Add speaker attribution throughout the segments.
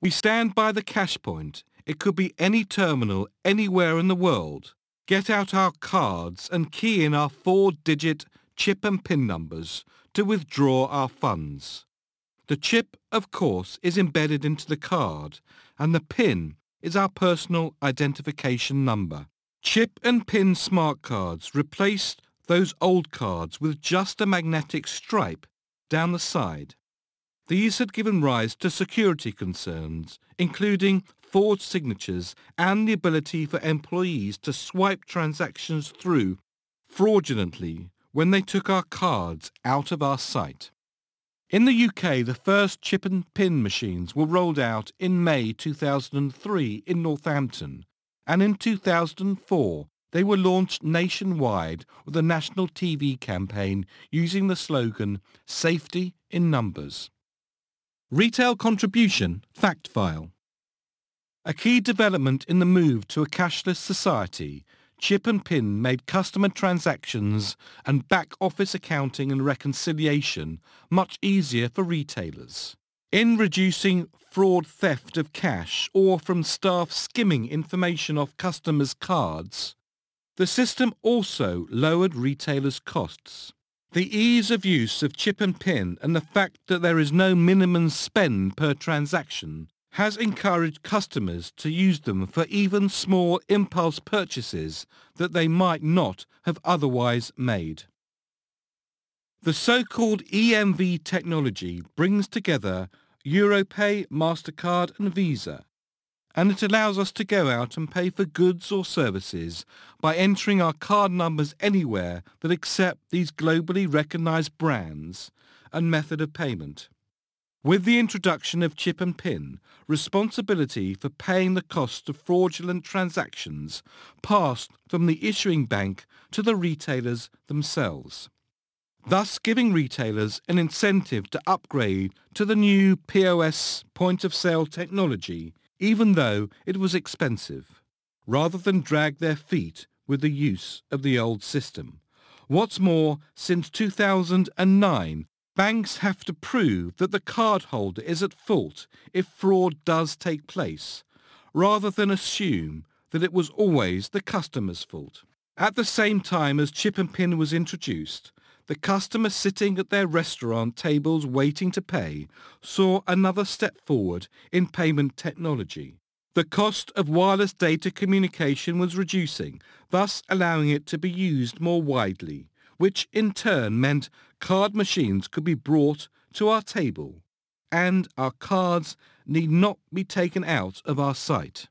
Speaker 1: We stand by the cash point. It could be any terminal anywhere in the world. Get out our cards and key in our four-digit chip and PIN numbers to withdraw our funds. The chip, of course, is embedded into the card and the PIN is our personal identification number. Chip and PIN smart cards replaced those old cards with just a magnetic stripe down the side. These had given rise to security concerns, including forged signatures and the ability for employees to swipe transactions through fraudulently when they took our cards out of our sight. In the UK, the first chip and pin machines were rolled out in May 2003 in Northampton, and in 2004 they were launched nationwide with a national TV campaign using the slogan Safety in Numbers. Retail Contribution Fact File A key development in the move to a cashless society Chip and PIN made customer transactions and back-office accounting and reconciliation much easier for retailers. In reducing fraud theft of cash or from staff skimming information off customers' cards, the system also lowered retailers' costs. The ease of use of chip and PIN and the fact that there is no minimum spend per transaction has encouraged customers to use them for even small impulse purchases that they might not have otherwise made. The so-called EMV technology brings together Europay, MasterCard and Visa, and it allows us to go out and pay for goods or services by entering our card numbers anywhere that accept these globally recognized brands and method of payment. With the introduction of chip and PIN, responsibility for paying the cost of fraudulent transactions passed from the issuing bank to the retailers themselves, thus giving retailers an incentive to upgrade to the new POS point-of-sale technology, even though it was expensive, rather than drag their feet with the use of the old system. What's more, since 2009, Banks have to prove that the cardholder is at fault if fraud does take place, rather than assume that it was always the customer's fault. At the same time as chip and pin was introduced, the customer sitting at their restaurant tables waiting to pay saw another step forward in payment technology. The cost of wireless data communication was reducing, thus allowing it to be used more widely which in turn meant card machines could be brought to our table and our cards need not be taken out of our sight.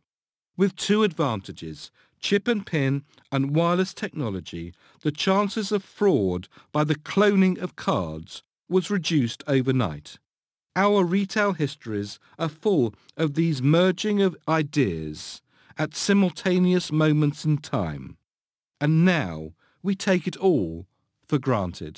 Speaker 1: With two advantages, chip and pin and wireless technology, the chances of fraud by the cloning of cards was reduced overnight. Our retail histories are full of these merging of ideas at simultaneous moments in time. And now we take it all for granted.